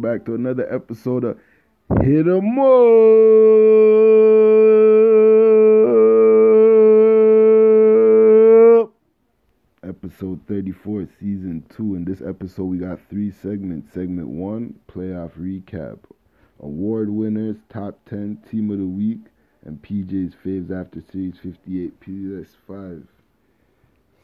Welcome back to another episode of Hit 'em Up. Episode 34, season 2. In this episode, we got three segments. Segment 1, playoff recap. Award winners, top 10, team of the week, and PJ's faves after Series 58, PS5.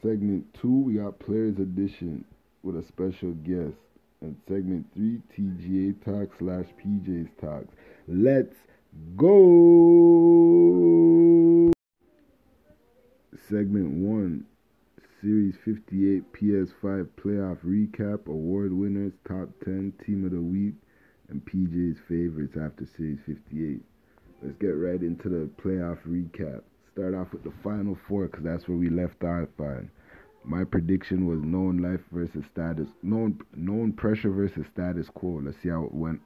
Segment 2, we got Players Edition with a special guest. And segment 3, TGA Talk slash PJ's Talks. Let's go! Segment 1, Series 58 PS5 Playoff Recap, Award Winners, Top 10, Team of the Week, and PJ's favorites after Series 58. Let's get right into the playoff recap. Start off with the final four because that's where we left off on. My prediction was known life versus status, known known pressure versus status quo. Let's see how it went.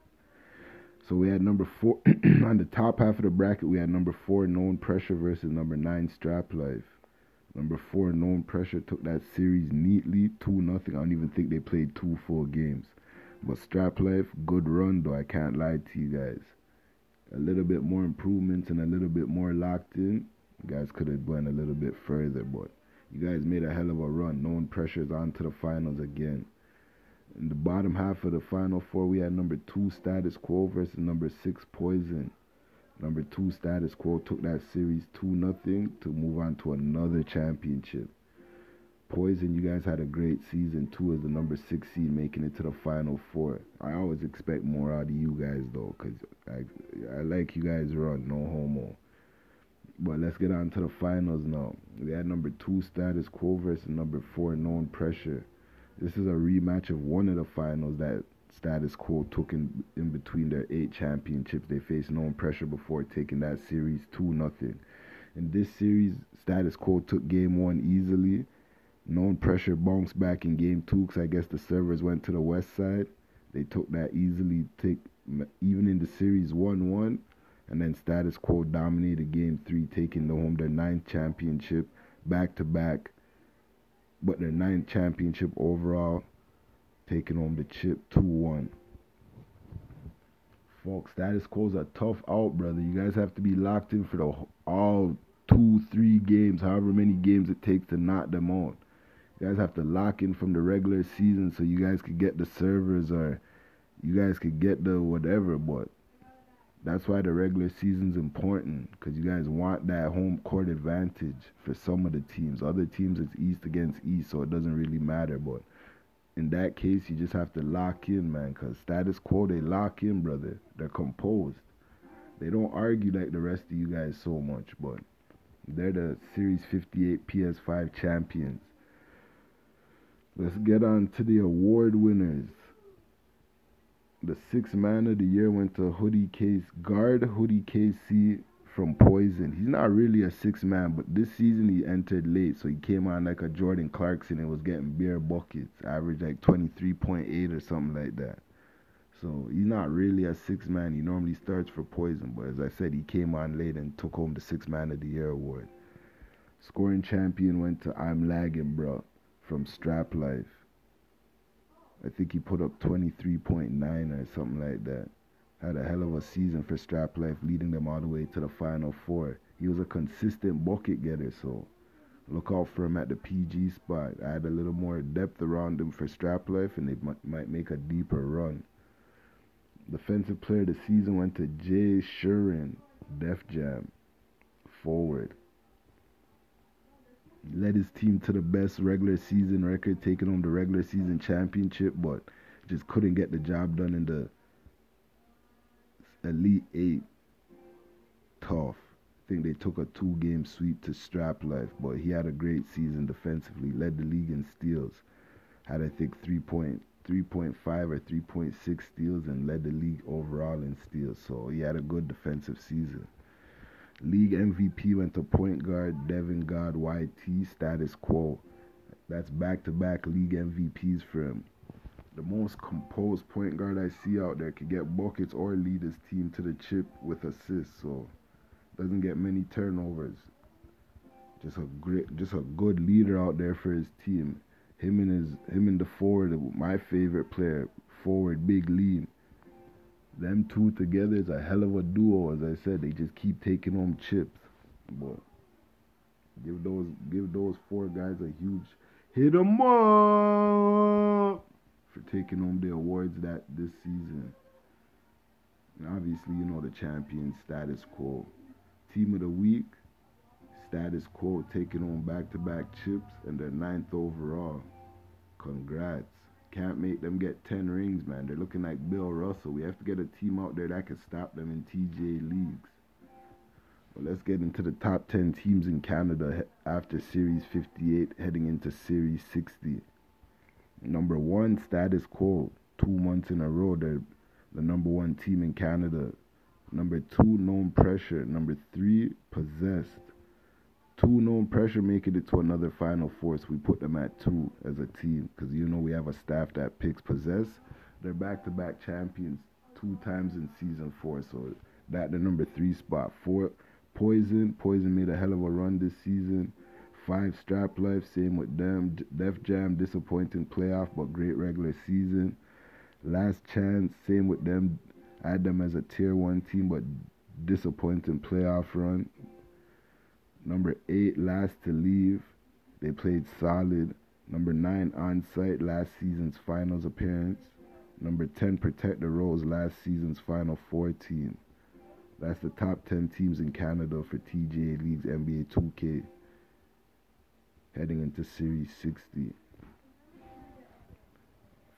So we had number four on the top half of the bracket. We had number four known pressure versus number nine strap life. Number four known pressure took that series neatly, two nothing. I don't even think they played two full games. But strap life, good run though. I can't lie to you guys. A little bit more improvements and a little bit more locked in. You guys could have went a little bit further, but you guys made a hell of a run. No one pressures on to the finals again. In the bottom half of the final four, we had number two status quo versus number six poison. Number two status quo took that series two nothing to move on to another championship. Poison, you guys had a great season too as the number six seed making it to the final four. I always expect more out of you guys though, cause I I like you guys run, no homo. But let's get on to the finals now. We had number two status quo versus number four known pressure. This is a rematch of one of the finals that status quo took in in between their eight championships. They faced known pressure before taking that series two nothing. In this series, status quo took game one easily. Known pressure bounced back in game two because I guess the servers went to the west side. They took that easily, take even in the series one one, and then status quo dominated game three, taking the home their ninth championship back to back. But their ninth championship overall, taking home the chip two one. Folks, status quo's a tough out, brother. You guys have to be locked in for the all two, three games, however many games it takes to knock them out. You guys have to lock in from the regular season so you guys could get the servers or you guys could get the whatever. But that's why the regular season's important because you guys want that home court advantage for some of the teams. Other teams, it's East against East, so it doesn't really matter. But in that case, you just have to lock in, man, because status quo, they lock in, brother. They're composed. They don't argue like the rest of you guys so much, but they're the Series 58 PS5 champions. Let's get on to the award winners. The sixth man of the year went to Hoodie Case guard Hoodie KC from Poison. He's not really a six man, but this season he entered late, so he came on like a Jordan Clarkson and was getting bare buckets, average like 23.8 or something like that. So he's not really a six man. He normally starts for Poison, but as I said, he came on late and took home the six man of the year award. Scoring champion went to I'm Lagging Bro from Strap Life. I think he put up 23.9 or something like that. Had a hell of a season for Strap Life, leading them all the way to the Final Four. He was a consistent bucket getter, so look out for him at the PG spot. Add a little more depth around him for Strap Life, and they might make a deeper run. Defensive player of the season went to Jay Shurin, Def Jam, forward led his team to the best regular season record, taking home the regular season championship, but just couldn't get the job done in the Elite Eight. Tough. I think they took a two game sweep to Strap Life, but he had a great season defensively, led the league in steals. Had, I think, 3.3.5 or 3.6 steals and led the league overall in steals. So he had a good defensive season. League MVP went to point guard Devin God YT status quo. That's back to back league MVPs for him. The most composed point guard I see out there could get buckets or lead his team to the chip with assists, so doesn't get many turnovers. just a great, just a good leader out there for his team. Him and his, him and the forward, my favorite player, forward Big Lean. Them two together is a hell of a duo. As I said, they just keep taking home chips. But give those, give those four guys a huge hit hit 'em up for taking home the awards that this season. And obviously, you know the champion status quo. Team of the week, status quo taking home back to back chips and their ninth overall. Congrats. Can't make them get 10 rings, man. They're looking like Bill Russell. We have to get a team out there that can stop them in TGA leagues. Well, let's get into the top 10 teams in Canada after Series 58, heading into Series 60. Number one, status quo. Two months in a row, they're the number one team in Canada. Number two, known pressure. Number three, possessed. Two known pressure making it to another final four. We put them at two as a team because you know we have a staff that picks possess. They're back-to-back champions two times in season four. So that the number three spot. Four, poison. Poison made a hell of a run this season. Five strap life, same with them. Def Jam, disappointing playoff, but great regular season. Last chance, same with them. Had them as a tier one team, but disappointing playoff run. Number eight, last to leave. They played solid. Number nine, on site, last season's finals appearance. Number 10, protect the Rose, last season's final four team. That's the top 10 teams in Canada for TGA Leagues NBA 2K heading into Series 60.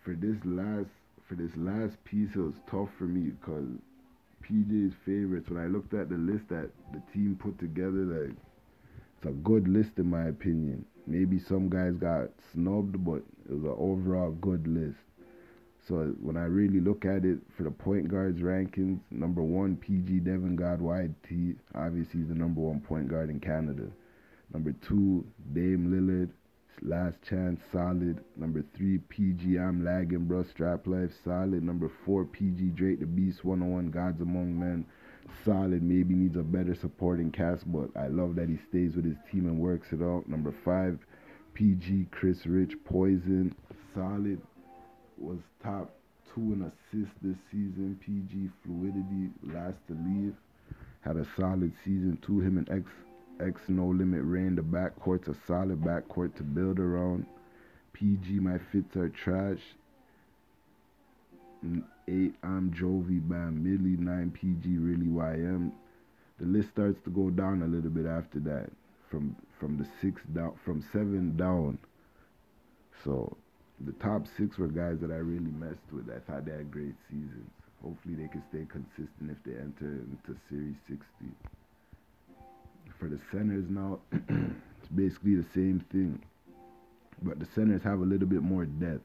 For this last for this last piece, it was tough for me because PJ's favorites. When I looked at the list that the team put together, like it's a good list in my opinion. Maybe some guys got snubbed, but it was an overall good list. So when I really look at it for the point guards rankings, number one PG Devin Godwide T. Obviously, he's the number one point guard in Canada. Number two, Dame Lillard, Last Chance, solid. Number three, PG, I'm lagging, bro. Strap Life, solid. Number four, PG, Drake the Beast, 101, Gods Among Men, solid. Maybe needs a better supporting cast, but I love that he stays with his team and works it out. Number five, PG, Chris Rich, Poison, solid. Was top two in assists this season. PG, Fluidity, last to leave. Had a solid season too. Him and X X No Limit Rain. The backcourt's a solid backcourt to build around. PG, my fits are trash. Eight, I'm Jovi, Bam, Millie, nine, PG, really YM. The list starts to go down a little bit after that, from from the six down, from seven down. So, the top six were guys that I really messed with. I thought they had great seasons. Hopefully, they can stay consistent if they enter into Series 60 for the centers now, it's basically the same thing. But the centers have a little bit more depth.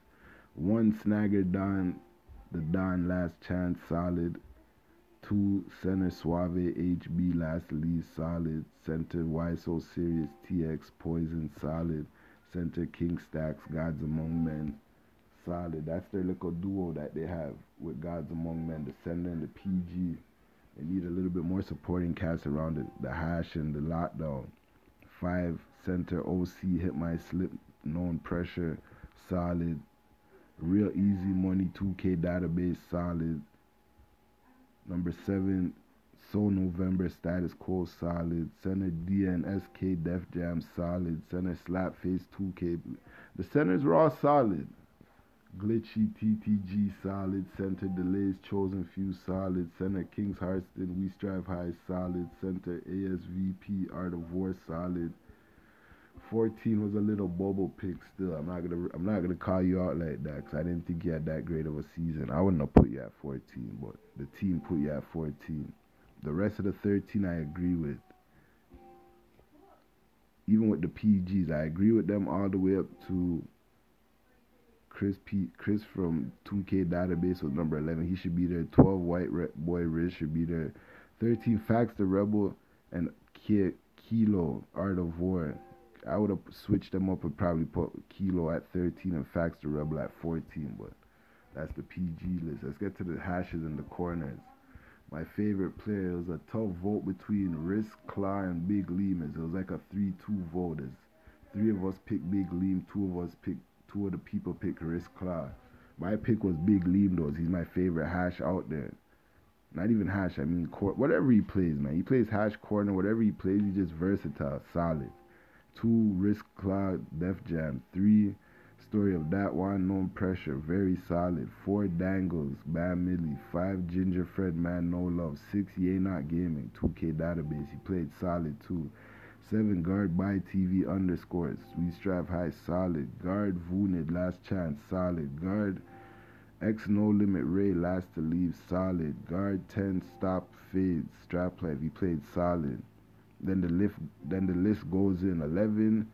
One snagger Don, the Don last chance solid. Two center Suave HB last lead solid. Center Why So Serious TX Poison solid. Center King Stacks Gods Among Men solid. That's their little duo that they have with Gods Among Men, the center and the PG. They need a little bit more supporting cast around it. The hash and the lockdown. Five center OC hit my slip. Known pressure solid. Real easy money 2K database solid. Number seven, So November status quo solid. Center DNSK Def Jam solid. Center Slapface 2K. The centers were all solid. Glitchy TTG solid, center delays chosen few solid, center Kings Harston we strive high solid, center ASVP Art of War solid. 14 was a little bubble pick still. I'm not gonna I'm not gonna call you out like that because I didn't think you had that great of a season. I wouldn't have put you at 14, but the team put you at 14. The rest of the 13 I agree with. Even with the PGs, I agree with them all the way up to Chris P, Chris from 2K Database was number 11. He should be there. 12 White Re- Boy Riz should be there. 13 Fax the Rebel and Kilo Art of War. I would have switched them up and probably put Kilo at 13 and Fax the Rebel at 14, but that's the PG list. Let's get to the hashes and the corners. My favorite player. Was a tough vote between Risk, Claw, and Big Liam. It was like a 3-2 vote. Three of us picked Big Liam. Two of us picked. Two of the people picked Risk Claw. My pick was Big Liam though. He's my favorite hash out there. Not even hash. I mean, court, whatever he plays, man. He plays hash corner. Whatever he plays, he's just versatile, solid. Two Risk Cloud, Def Jam. Three story of that one, no pressure, very solid. Four Dangles, Bam Millie. Five Ginger Fred, Man No Love. Six Yay Not Gaming, 2K Database. He played solid too. Seven Guard by TV underscores. We strive high, solid. Guard wounded, last chance, solid. Guard X No Limit Ray, last to leave, solid. Guard 10 Stop Fades, Strap Life. He played solid. Then the lift, then the list goes in. 11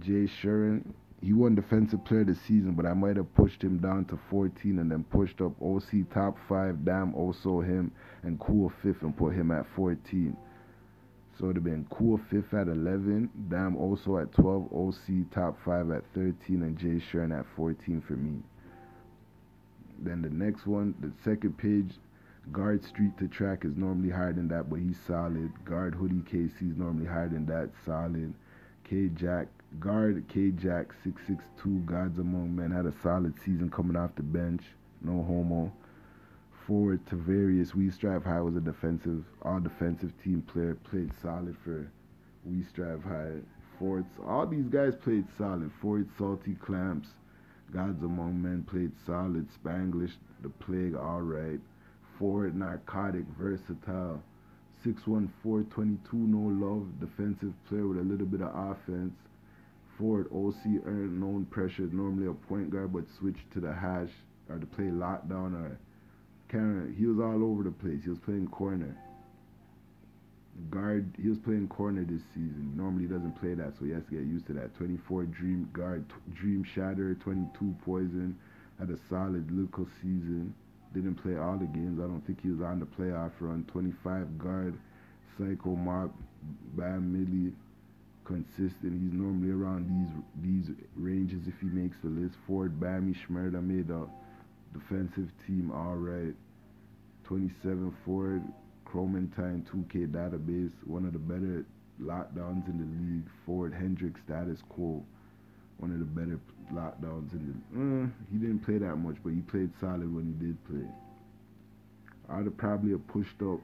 Jay Shuren, he won defensive player the season, but I might have pushed him down to 14 and then pushed up OC top five, damn also him, and Cool fifth and put him at 14. So it'd have been Cool fifth at 11, damn also at 12, OC top five at 13, and Jay Sherman at 14 for me. Then the next one, the second page, guard street to track is normally higher than that, but he's solid. Guard hoodie KC is normally higher than that, solid. K Jack Guard K Jack 662 Gods Among Men had a solid season coming off the bench. No homo. Forward Tavarius We Strive High was a defensive, all defensive team player. Played solid for We Strive High. Forwards, all these guys played solid. Forward Salty Clamps, Gods Among Men played solid. Spanglish, The Plague, alright. Forward Narcotic, Versatile. 6'1", 22, no love, defensive player with a little bit of offense. Ford OC earned known pressure, normally a point guard, but switched to the hash or to play lockdown or Karen. He was all over the place. He was playing corner. Guard, he was playing corner this season. He normally doesn't play that, so he has to get used to that. 24 Dream Guard, Dream Shatter, 22 Poison. Had a solid little season. Didn't play all the games. I don't think he was on the playoff run. 25 Guard, Psycho Mob, Bam Millie consistent. He's normally around these these ranges if he makes the list. Ford, Bammy, Schmerda made a defensive team all right. 27 Ford, Chromentine 2K database, one of the better lockdowns in the league. Ford Hendrick status quo, one of the better lockdowns in the. Uh, he didn't play that much, but he played solid when he did play. I'd have probably have pushed up.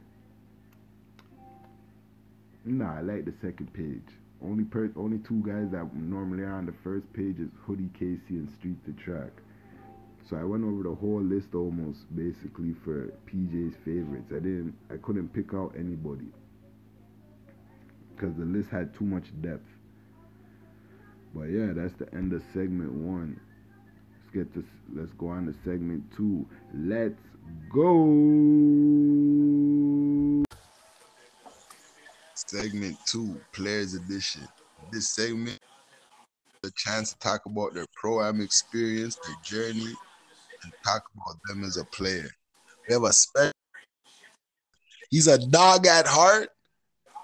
Nah, I like the second page. Only per only two guys that normally are on the first page is Hoodie Casey and Street to Track. So I went over the whole list almost basically for PJ's favorites. I didn't I couldn't pick out anybody because the list had too much depth. But yeah, that's the end of segment one. Let's get this. let's go on to segment two. Let's go. Segment two, Players Edition. This segment, the chance to talk about their pro am experience, their journey, and talk about them as a player. We have a special. He's a dog at heart,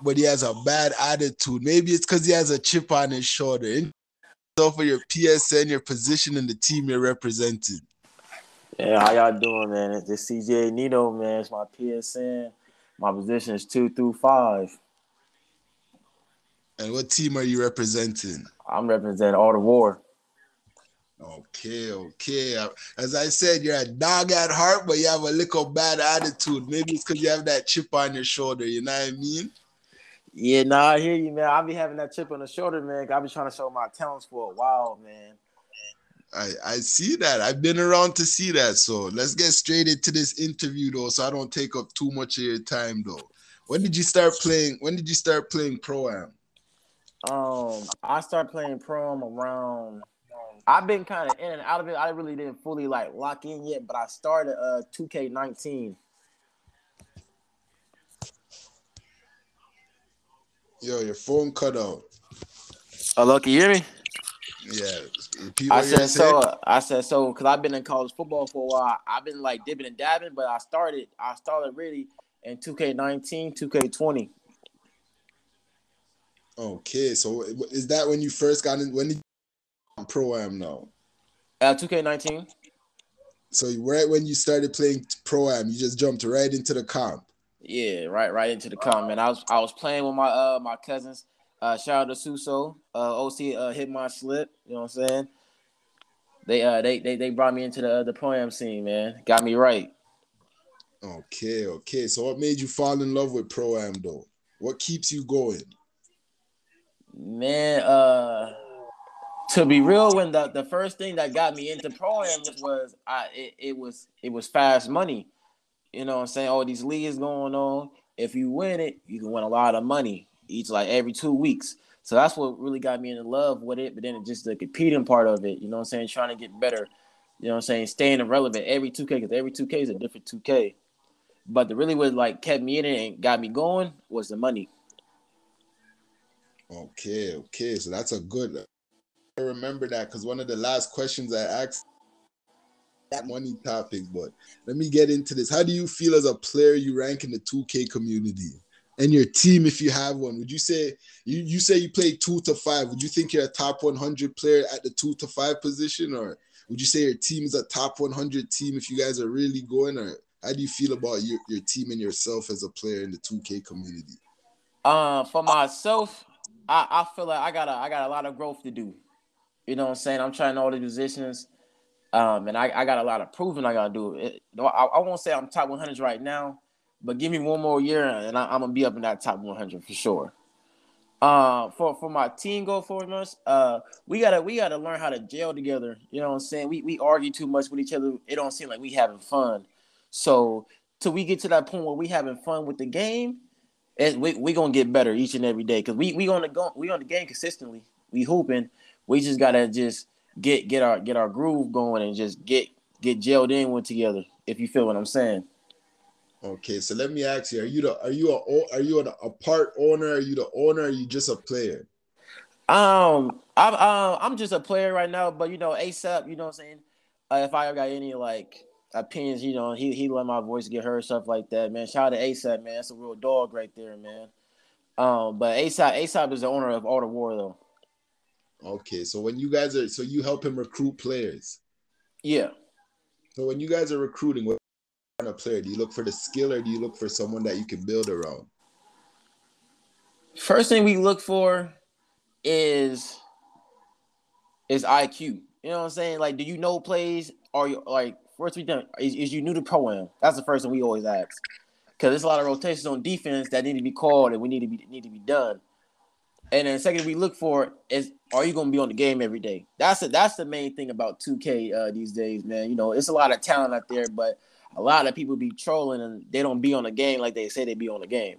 but he has a bad attitude. Maybe it's because he has a chip on his shoulder. So for your PSN, your position in the team you're representing. Yeah, how y'all doing, man? It's this CJ Nito, man. It's my PSN. My position is two through five. And what team are you representing? I'm representing Art of War. Okay, okay. As I said, you're a dog at heart, but you have a little bad attitude. Maybe it's because you have that chip on your shoulder. You know what I mean? Yeah, nah, I hear you, man. I'll be having that chip on the shoulder, man. I've been trying to show my talents for a while, man. I, I see that. I've been around to see that. So let's get straight into this interview, though, so I don't take up too much of your time, though. When did you start playing? When did you start playing pro am? Um, I started playing pro am around. I've been kind of in and out of it. I really didn't fully like lock in yet, but I started uh 2K19. Yo, your phone cut out. Hello, can you hear me? Yeah. I said so. Uh, I said so because I've been in college football for a while. I've been like dipping and dabbing, but I started. I started really in 2K19, 2K20. Okay, so is that when you first got in? When did you pro am now? Uh, 2K19. So right when you started playing pro am, you just jumped right into the comp. Yeah, right, right into the comment. I was I was playing with my uh my cousins. Uh, shout out to Suso. Uh, OC uh, hit my slip. You know what I'm saying? They uh they they, they brought me into the the pro am scene, man. Got me right. Okay, okay. So what made you fall in love with pro am though? What keeps you going? Man, uh to be real, when the, the first thing that got me into pro am was I it, it was it was fast money. You know what I'm saying? All these leagues going on. If you win it, you can win a lot of money each like every two weeks. So that's what really got me in love with it. But then it just the competing part of it, you know what I'm saying? Trying to get better, you know what I'm saying? Staying relevant every 2K because every 2K is a different 2K. But the really what like kept me in it and got me going was the money. Okay, okay. So that's a good I remember that because one of the last questions I asked that money topic, but let me get into this. How do you feel as a player you rank in the 2K community? And your team, if you have one, would you say you, you say you play two to five? Would you think you're a top 100 player at the two to five position, or would you say your team is a top 100 team if you guys are really going? Or how do you feel about your, your team and yourself as a player in the 2K community? Uh, for myself, I, I feel like I got a I got a lot of growth to do. You know what I'm saying? I'm trying all the positions. Um, and I, I got a lot of proving I gotta do. It, I, I won't say I'm top 100 right now, but give me one more year and I, am gonna be up in that top 100 for sure. Uh, for for my team go for us, uh, we gotta we gotta learn how to gel together. You know what I'm saying? We we argue too much with each other. It don't seem like we having fun. So till we get to that point where we having fun with the game, it, we we gonna get better each and every day because we we gonna go we on the game consistently. We hooping. We just gotta just get get our get our groove going and just get get gelled in with together. If you feel what I'm saying. Okay, so let me ask you: Are you the are you a are you a, a part owner? Are you the owner? are you just a player? Um, I'm uh, I'm just a player right now, but you know, ASAP, you know what I'm saying. Uh, if I ever got any like opinions, you know, he he let my voice get heard, stuff like that, man. Shout out to ASAP, man. That's a real dog right there, man. Um, but ASAP ASAP is the owner of Art of War, though. Okay, so when you guys are, so you help him recruit players. Yeah. So when you guys are recruiting, what kind of player do you look for? The skill, or do you look for someone that you can build around? First thing we look for is is IQ. You know what I'm saying? Like, do you know plays? Are you like first we done? Is, is you new to pro am? That's the first thing we always ask. Because there's a lot of rotations on defense that need to be called and we need to be need to be done. And then second we look for is are you gonna be on the game every day? That's a, that's the main thing about 2K uh, these days, man. You know, it's a lot of talent out there, but a lot of people be trolling and they don't be on the game like they say they be on the game.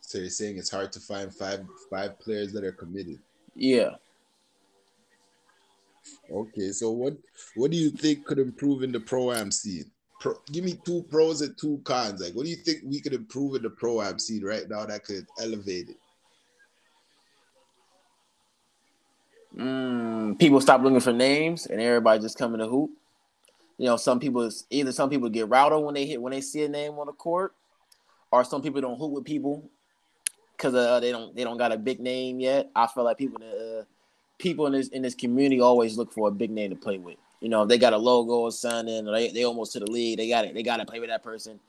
So you're saying it's hard to find five five players that are committed. Yeah. Okay, so what what do you think could improve in the pro am scene? Pro, give me two pros and two cons. Like, what do you think we could improve in the pro am scene right now that could elevate it? Mm, people stop looking for names and everybody just coming to hoop. You know, some people either some people get routed when they hit when they see a name on the court, or some people don't hoop with people because uh, they don't they don't got a big name yet. I feel like people uh, people in this in this community always look for a big name to play with. You know, they got a logo signed in, they they almost to the league. They got it. They got to play with that person.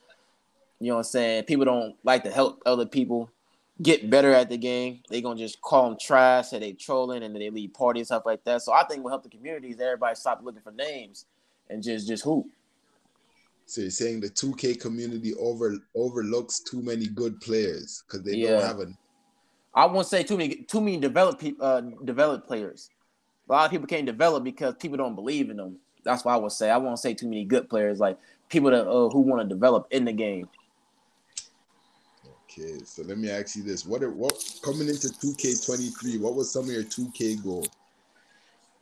You know what I'm saying? People don't like to help other people get better at the game. They gonna just call them trash, say they trolling, and then they leave parties stuff like that. So I think will help the communities. Everybody stop looking for names and just just hoop. So you're saying the 2K community over overlooks too many good players because they yeah. don't have a. I won't say too many too many developed uh, developed players. A lot of people can't develop because people don't believe in them. That's why I would say I won't say too many good players like people that uh, who want to develop in the game. Okay, so let me ask you this: What are what coming into 2K23? What was some of your 2K goal?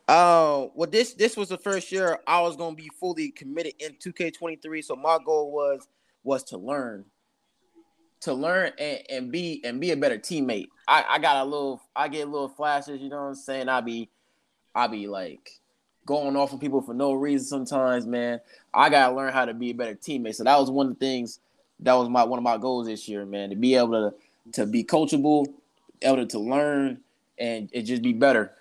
Uh, well, this this was the first year I was gonna be fully committed in 2K23. So my goal was was to learn, to learn and, and be and be a better teammate. I, I got a little, I get little flashes. You know what I'm saying? I be, I be like going off of people for no reason sometimes, man. I gotta learn how to be a better teammate. So that was one of the things that was my one of my goals this year, man, to be able to to be coachable, able to learn, and it just be better.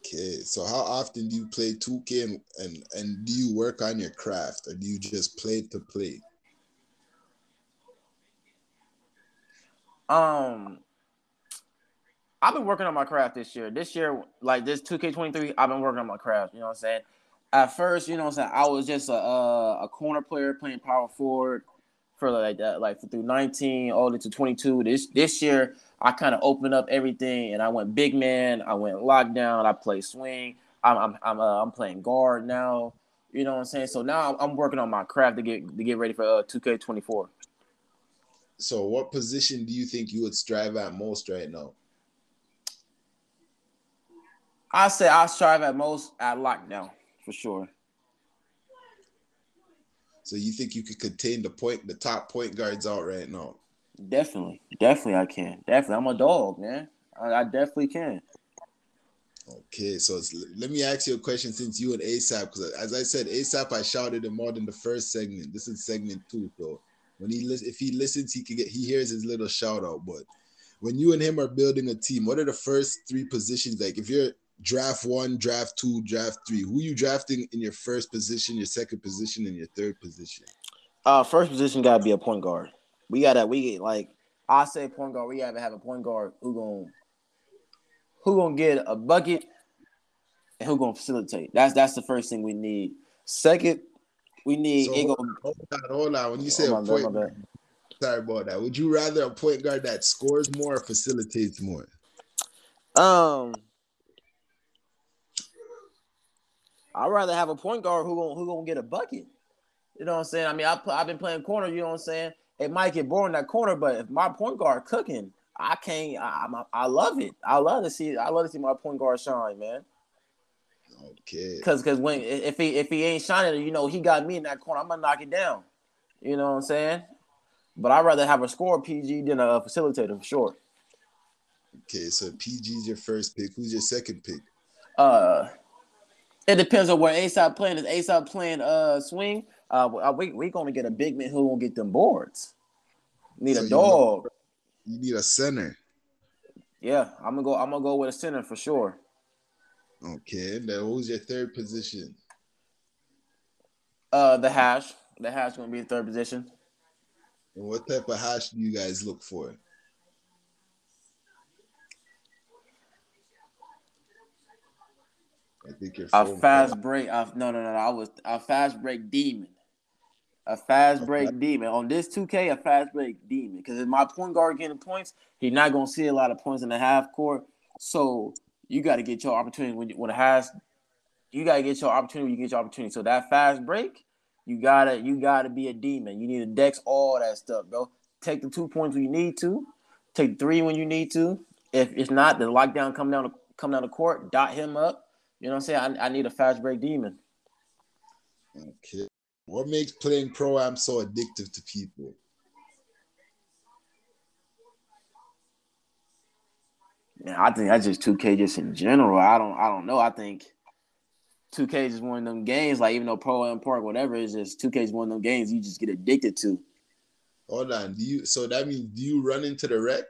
Okay, so how often do you play 2K and, and and do you work on your craft or do you just play to play? Um, I've been working on my craft this year. This year, like this 2K23, I've been working on my craft. You know what I'm saying? At first, you know what I'm saying, I was just a a, a corner player playing power forward for like that, like through 19 all the way to 22. This this year, I kind of opened up everything and I went big man. I went lockdown. I play swing. I'm I'm I'm, uh, I'm playing guard now. You know what I'm saying? So now I'm, I'm working on my craft to get to get ready for uh, 2K24. So, what position do you think you would strive at most right now? I say I strive at most at lockdown for sure. So you think you could contain the point, the top point guards out right now? Definitely, definitely, I can. Definitely, I'm a dog, man. I, I definitely can. Okay, so let me ask you a question since you and ASAP, because as I said, ASAP, I shouted him more than the first segment. This is segment two, so when he listen, if he listens, he can get he hears his little shout out. But when you and him are building a team, what are the first three positions? Like if you're draft one, draft two, draft three, who you drafting in your first position, your second position, and your third position? Uh, first position gotta be a point guard. We gotta we like I say point guard. We gotta have a point guard who gonna who gonna get a bucket and who gonna facilitate. That's that's the first thing we need. Second, we need so, hold, on, hold on. When you say a point guard, sorry about that. Would you rather a point guard that scores more or facilitates more? Um, I'd rather have a point guard who gonna who gonna get a bucket. You know what I'm saying? I mean, I I've been playing corner. You know what I'm saying? It might get boring that corner, but if my point guard cooking, I can't. I, I, I love it. I love to see. I love to see my point guard shine, man. Okay. Cause cause when if he if he ain't shining, you know he got me in that corner. I'm gonna knock it down. You know what I'm saying? But I'd rather have a score PG than a facilitator for sure. Okay, so PG's your first pick. Who's your second pick? Uh, it depends on where ASAP playing. Is ASAP playing uh swing? Uh, we we gonna get a big man who won't get them boards. Need so a dog. You need a center. Yeah, I'm gonna go. I'm gonna go with a center for sure. Okay, now who's your third position? Uh, the hash. The hash gonna be the third position. And what type of hash do you guys look for? I think you're a fast break. Uh, no, no, no, no. I was a fast break demon. A fast break okay. demon on this 2K. A fast break demon because if my point guard getting points, he's not gonna see a lot of points in the half court. So you got to get your opportunity when when it has. You got to get your opportunity. You get your opportunity. So that fast break, you gotta you gotta be a demon. You need to dex all that stuff, bro. Take the two points when you need to. Take three when you need to. If it's not the lockdown come down to come down the court, dot him up. You know what I'm saying? I, I need a fast break demon. Okay. What makes playing pro am so addictive to people? Yeah, I think that's just 2K just in general. I don't I don't know. I think 2K is one of them games, like even though Pro Am Park, whatever, is just 2K is one of them games you just get addicted to. Hold on. Do you so that means do you run into the Rec?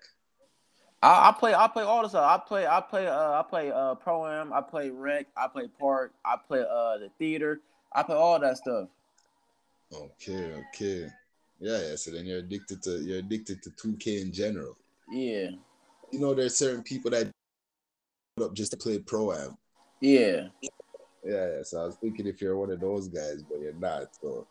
I, I play I play all the stuff. I play I play uh I play uh Pro Am, I play Rec, I play Park, I play uh the theater, I play all that stuff. Okay, okay. Yeah, yeah. So then you're addicted to you're addicted to 2K in general. Yeah you know, there's certain people that up just to play pro am. Yeah. Yeah, yeah. So I was thinking if you're one of those guys, but you're not. So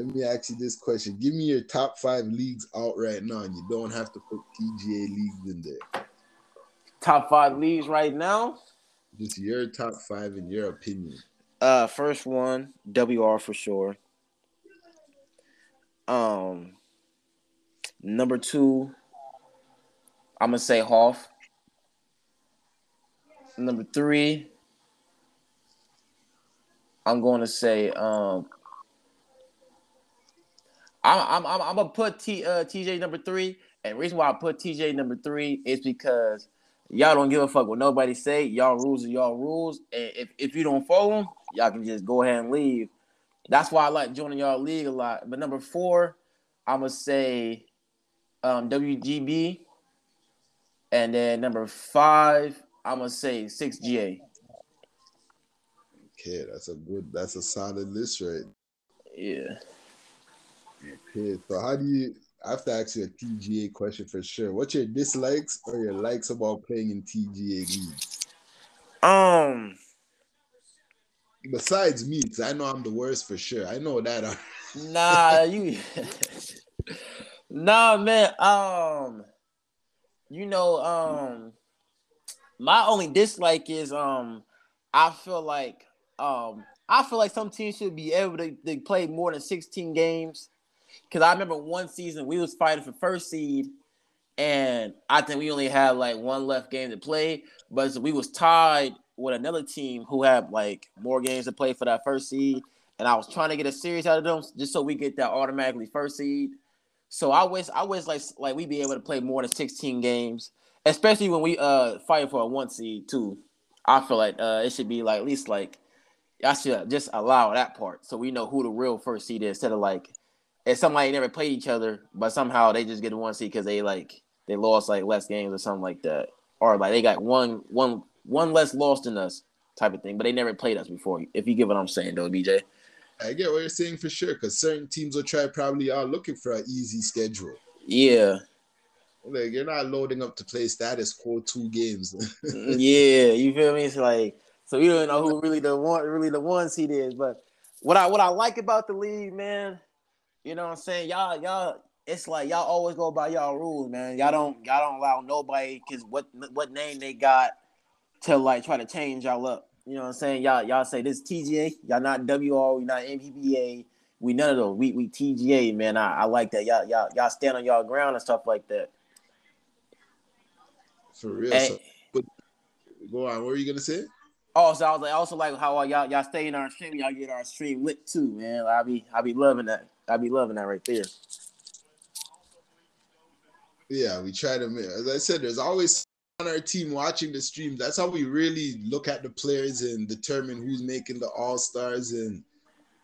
let me ask you this question: Give me your top five leagues out right now, and you don't have to put TGA leagues in there. Top five leagues right now. Just your top five in your opinion. Uh, first one, WR for sure. Um, number two, I'm gonna say Hoff. Number three, I'm going to say um, I'm, I'm, I'm, gonna put T, uh, TGA number three. And reason why I put TGA number three is because y'all don't give a fuck what nobody say. Y'all rules are y'all rules. And if, if you don't follow them, y'all can just go ahead and leave. That's why I like joining y'all league a lot. But number four, I'm gonna say um, WGB. And then number five, I'm gonna say six GA. Okay, that's a good, that's a solid list, right? Yeah. Okay, so how do you? I have to ask you a TGA question for sure. What's your dislikes or your likes about playing in TGA leagues? Um. Besides me, because I know I'm the worst for sure. I know that. nah, you. nah, man. Um. You know, um, my only dislike is um, I feel like um, I feel like some teams should be able to, to play more than 16 games. Cause I remember one season we was fighting for first seed, and I think we only had like one left game to play, but we was tied with another team who had like more games to play for that first seed, and I was trying to get a series out of them just so we get that automatically first seed. So I wish I wish like like we be able to play more than 16 games, especially when we uh fight for a one seed too. I feel like uh it should be like at least like I should just allow that part so we know who the real first seed is instead of like if somebody never played each other, but somehow they just get one seed because they like they lost like less games or something like that, or like they got one one one less lost than us type of thing, but they never played us before. If you get what I'm saying, though, PJ. I get what you're saying for sure, because certain teams will try probably are looking for an easy schedule. Yeah. Like you're not loading up to play status quo two games. Mm, yeah, you feel me? It's like so you don't know who really the one really the one seed is. But what I what I like about the league, man, you know what I'm saying? Y'all, y'all, it's like y'all always go by y'all rules, man. Y'all don't y'all don't allow nobody because what what name they got to like try to change y'all up. You know what I'm saying? Y'all y'all say this TGA, y'all not WR, we not NBPA, we none of those. We we TGA, man. I, I like that. Y'all y'all y'all stand on y'all ground and stuff like that. For real. so, but, go on. What were you gonna say? Oh, also, I was like, also like how y'all y'all stay in our stream, y'all get our stream lit too, man. I be I be loving that. I be loving that right there. Yeah, we try to. As I said, there's always on our team watching the stream. That's how we really look at the players and determine who's making the all stars and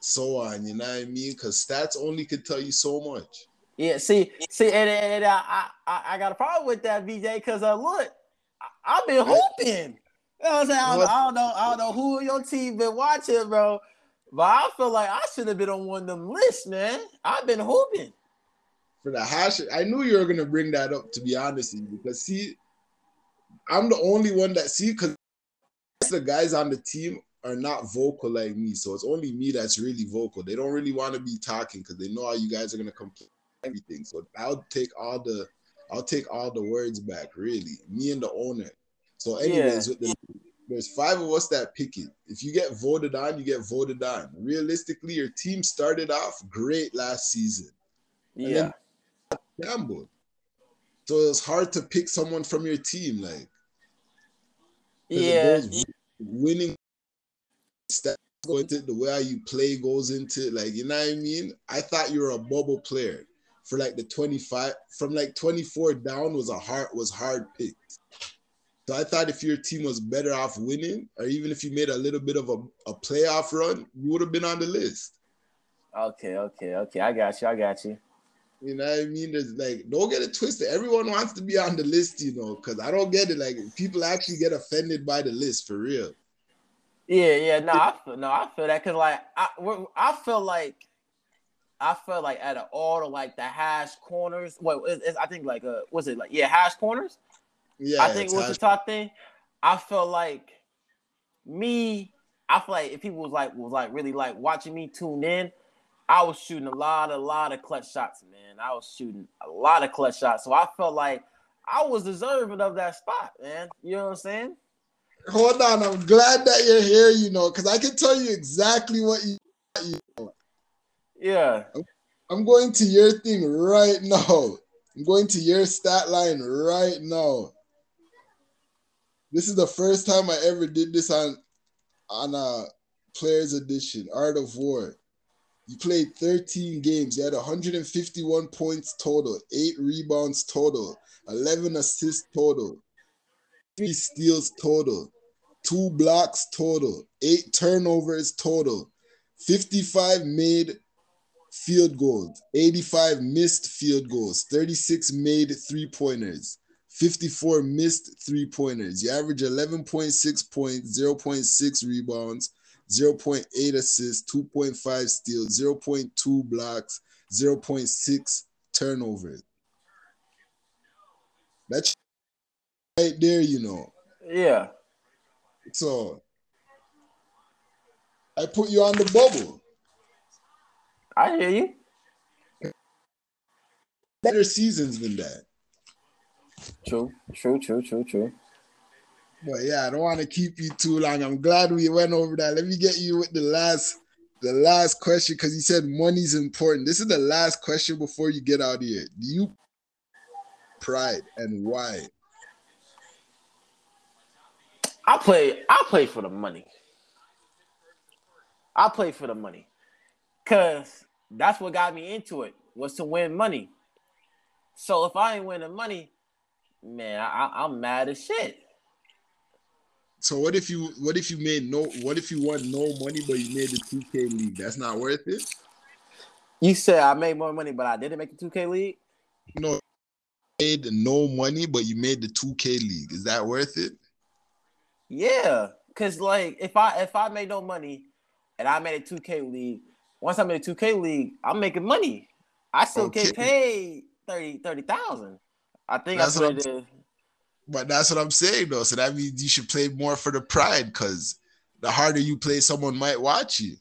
so on. You know what I mean? Because stats only could tell you so much. Yeah. See, see, and, and, uh, I, I I got a problem with that, PJ. Because uh, look, I, have been hooping. You know what I'm saying? I I don't know. I don't know who your team been watching, bro. But I feel like I should have been on one of them lists, man. I've been hooping. For the hash, I knew you were gonna bring that up. To be honest with you, because see, I'm the only one that see because the guys on the team are not vocal like me, so it's only me that's really vocal. They don't really want to be talking because they know how you guys are gonna complain everything. So I'll take all the, I'll take all the words back. Really, me and the owner. So, anyways, yeah. with the there's five of us that pick it. If you get voted on, you get voted on. Realistically, your team started off great last season. Yeah. Gambled. So it's hard to pick someone from your team. Like, yeah. winning stats go into the way you play goes into it. like, you know what I mean? I thought you were a bubble player for like the 25 from like 24 down was a hard was hard pick. So I thought if your team was better off winning, or even if you made a little bit of a, a playoff run, you would have been on the list. Okay, okay, okay. I got you. I got you. You know what I mean? There's like, don't get it twisted. Everyone wants to be on the list, you know, because I don't get it. Like, people actually get offended by the list for real. Yeah, yeah. No, I feel, no, I feel that because like I, I feel like I feel like out of all the like the hash corners, well, it's, it's, I think like uh, was it like yeah, hash corners? Yeah, I think was the top thing. I felt like me. I feel like if people was like was like really like watching me tune in, I was shooting a lot, a lot of clutch shots, man. I was shooting a lot of clutch shots, so I felt like I was deserving of that spot, man. You know what I'm saying? Hold on, I'm glad that you're here. You know, because I can tell you exactly what you. you know. Yeah. I'm going to your thing right now. I'm going to your stat line right now. This is the first time I ever did this on on a players edition, Art of War. You played 13 games. You had 151 points total, eight rebounds total, 11 assists total, three steals total, two blocks total, eight turnovers total, 55 made field goals, 85 missed field goals, 36 made three pointers, 54 missed three pointers. You average 11.6 points, 0.6 rebounds, 0.8 assists, 2.5 steals, 0.2 blocks, 0.6 turnovers. That's right there, you know. Yeah. So I put you on the bubble. I hear you. Better seasons than that. True, true, true, true, true. But yeah, I don't want to keep you too long. I'm glad we went over that. Let me get you with the last the last question because you said money's important. This is the last question before you get out of here. Do you pride and why? I play I play for the money. I play for the money. Cause that's what got me into it was to win money. So if I ain't winning money, man, I, I'm mad as shit. So what if you what if you made no what if you won no money but you made the 2K league? That's not worth it. You said I made more money, but I didn't make the 2K league. No, made no money, but you made the 2K league. Is that worth it? Yeah, cause like if I if I made no money and I made a 2K league, once I made a 2K league, I'm making money. I still okay. get paid 30 30,000. I think that's what I did. But that's what I'm saying though. So that means you should play more for the pride because the harder you play, someone might watch you.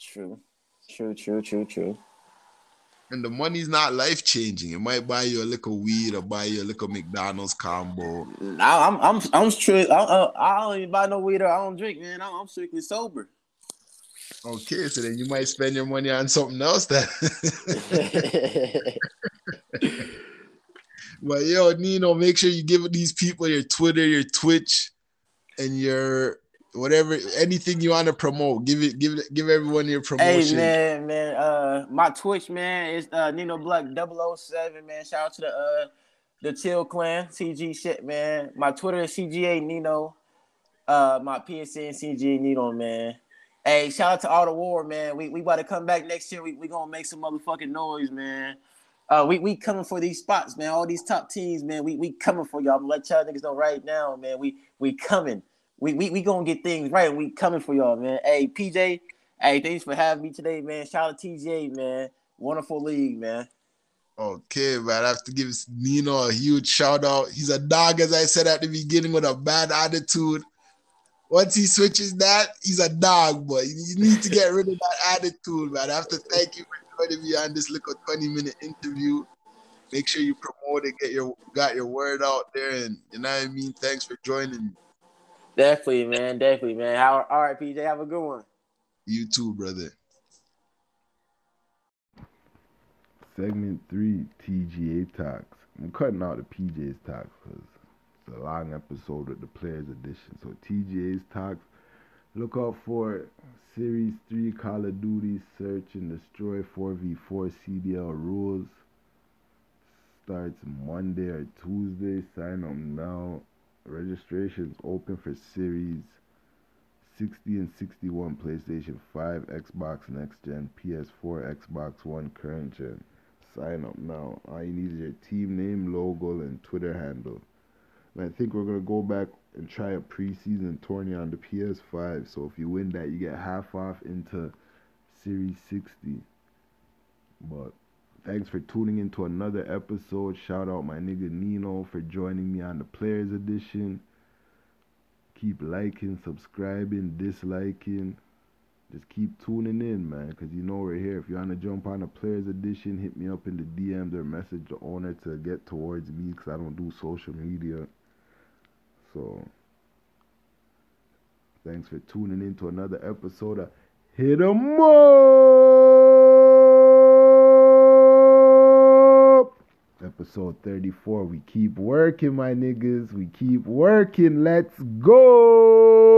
True. True, true, true, true. And the money's not life changing. It might buy you a little weed or buy you a little McDonald's combo. I'm I'm I'm straight. I, I, I don't even buy no weed or I don't drink, man. I'm, I'm strictly sober. Okay, so then you might spend your money on something else then. but yo, Nino, make sure you give these people your Twitter, your Twitch, and your whatever anything you want to promote. Give it, give it, give everyone your promotion. Hey man, man, uh, my Twitch man is uh Nino Black 007, man. Shout out to the uh the Chill Clan, CG shit, man. My Twitter is CGA Nino. Uh, my PSN CGA Nino, man. Hey, shout out to Art of War, man. We we about to come back next year. We we gonna make some motherfucking noise, man. Uh, we we coming for these spots, man. All these top teams, man. We we coming for y'all. I'm gonna let y'all niggas know right now, man. We we coming. We we we gonna get things right. We coming for y'all, man. Hey, PJ. Hey, thanks for having me today, man. Shout out to TJ, man. Wonderful league, man. Okay, man. I have to give Nino a huge shout out. He's a dog, as I said at the beginning, with a bad attitude. Once he switches that, he's a dog, boy. You need to get rid of that attitude, man. I have to thank you for joining me on this little 20 minute interview. Make sure you promote it, get your got your word out there, and you know what I mean. Thanks for joining me. Definitely, man. Definitely, man. How, all right, PJ. Have a good one. You too, brother. Segment three, TGA talks. I'm cutting out the PJ's talks because it's a long episode with the Players Edition. So TGA's talks. Look out for Series 3 Call of Duty Search and Destroy 4v4 CDL rules. Starts Monday or Tuesday. Sign up now. Registration's open for Series 60 and 61 PlayStation 5, Xbox Next Gen, PS4, Xbox One Current Gen. Sign up now. All you need is your team name, logo, and Twitter handle. And I think we're gonna go back and try a preseason tourney on the PS5. So if you win that, you get half off into Series 60. But thanks for tuning into another episode. Shout out my nigga Nino for joining me on the Players Edition. Keep liking, subscribing, disliking. Just keep tuning in, man, because you know we're here. If you want to jump on the Players Edition, hit me up in the DMs or message the owner to get towards me because I don't do social media. So, thanks for tuning in to another episode of Hit 'em Up! Episode 34. We keep working, my niggas. We keep working. Let's go!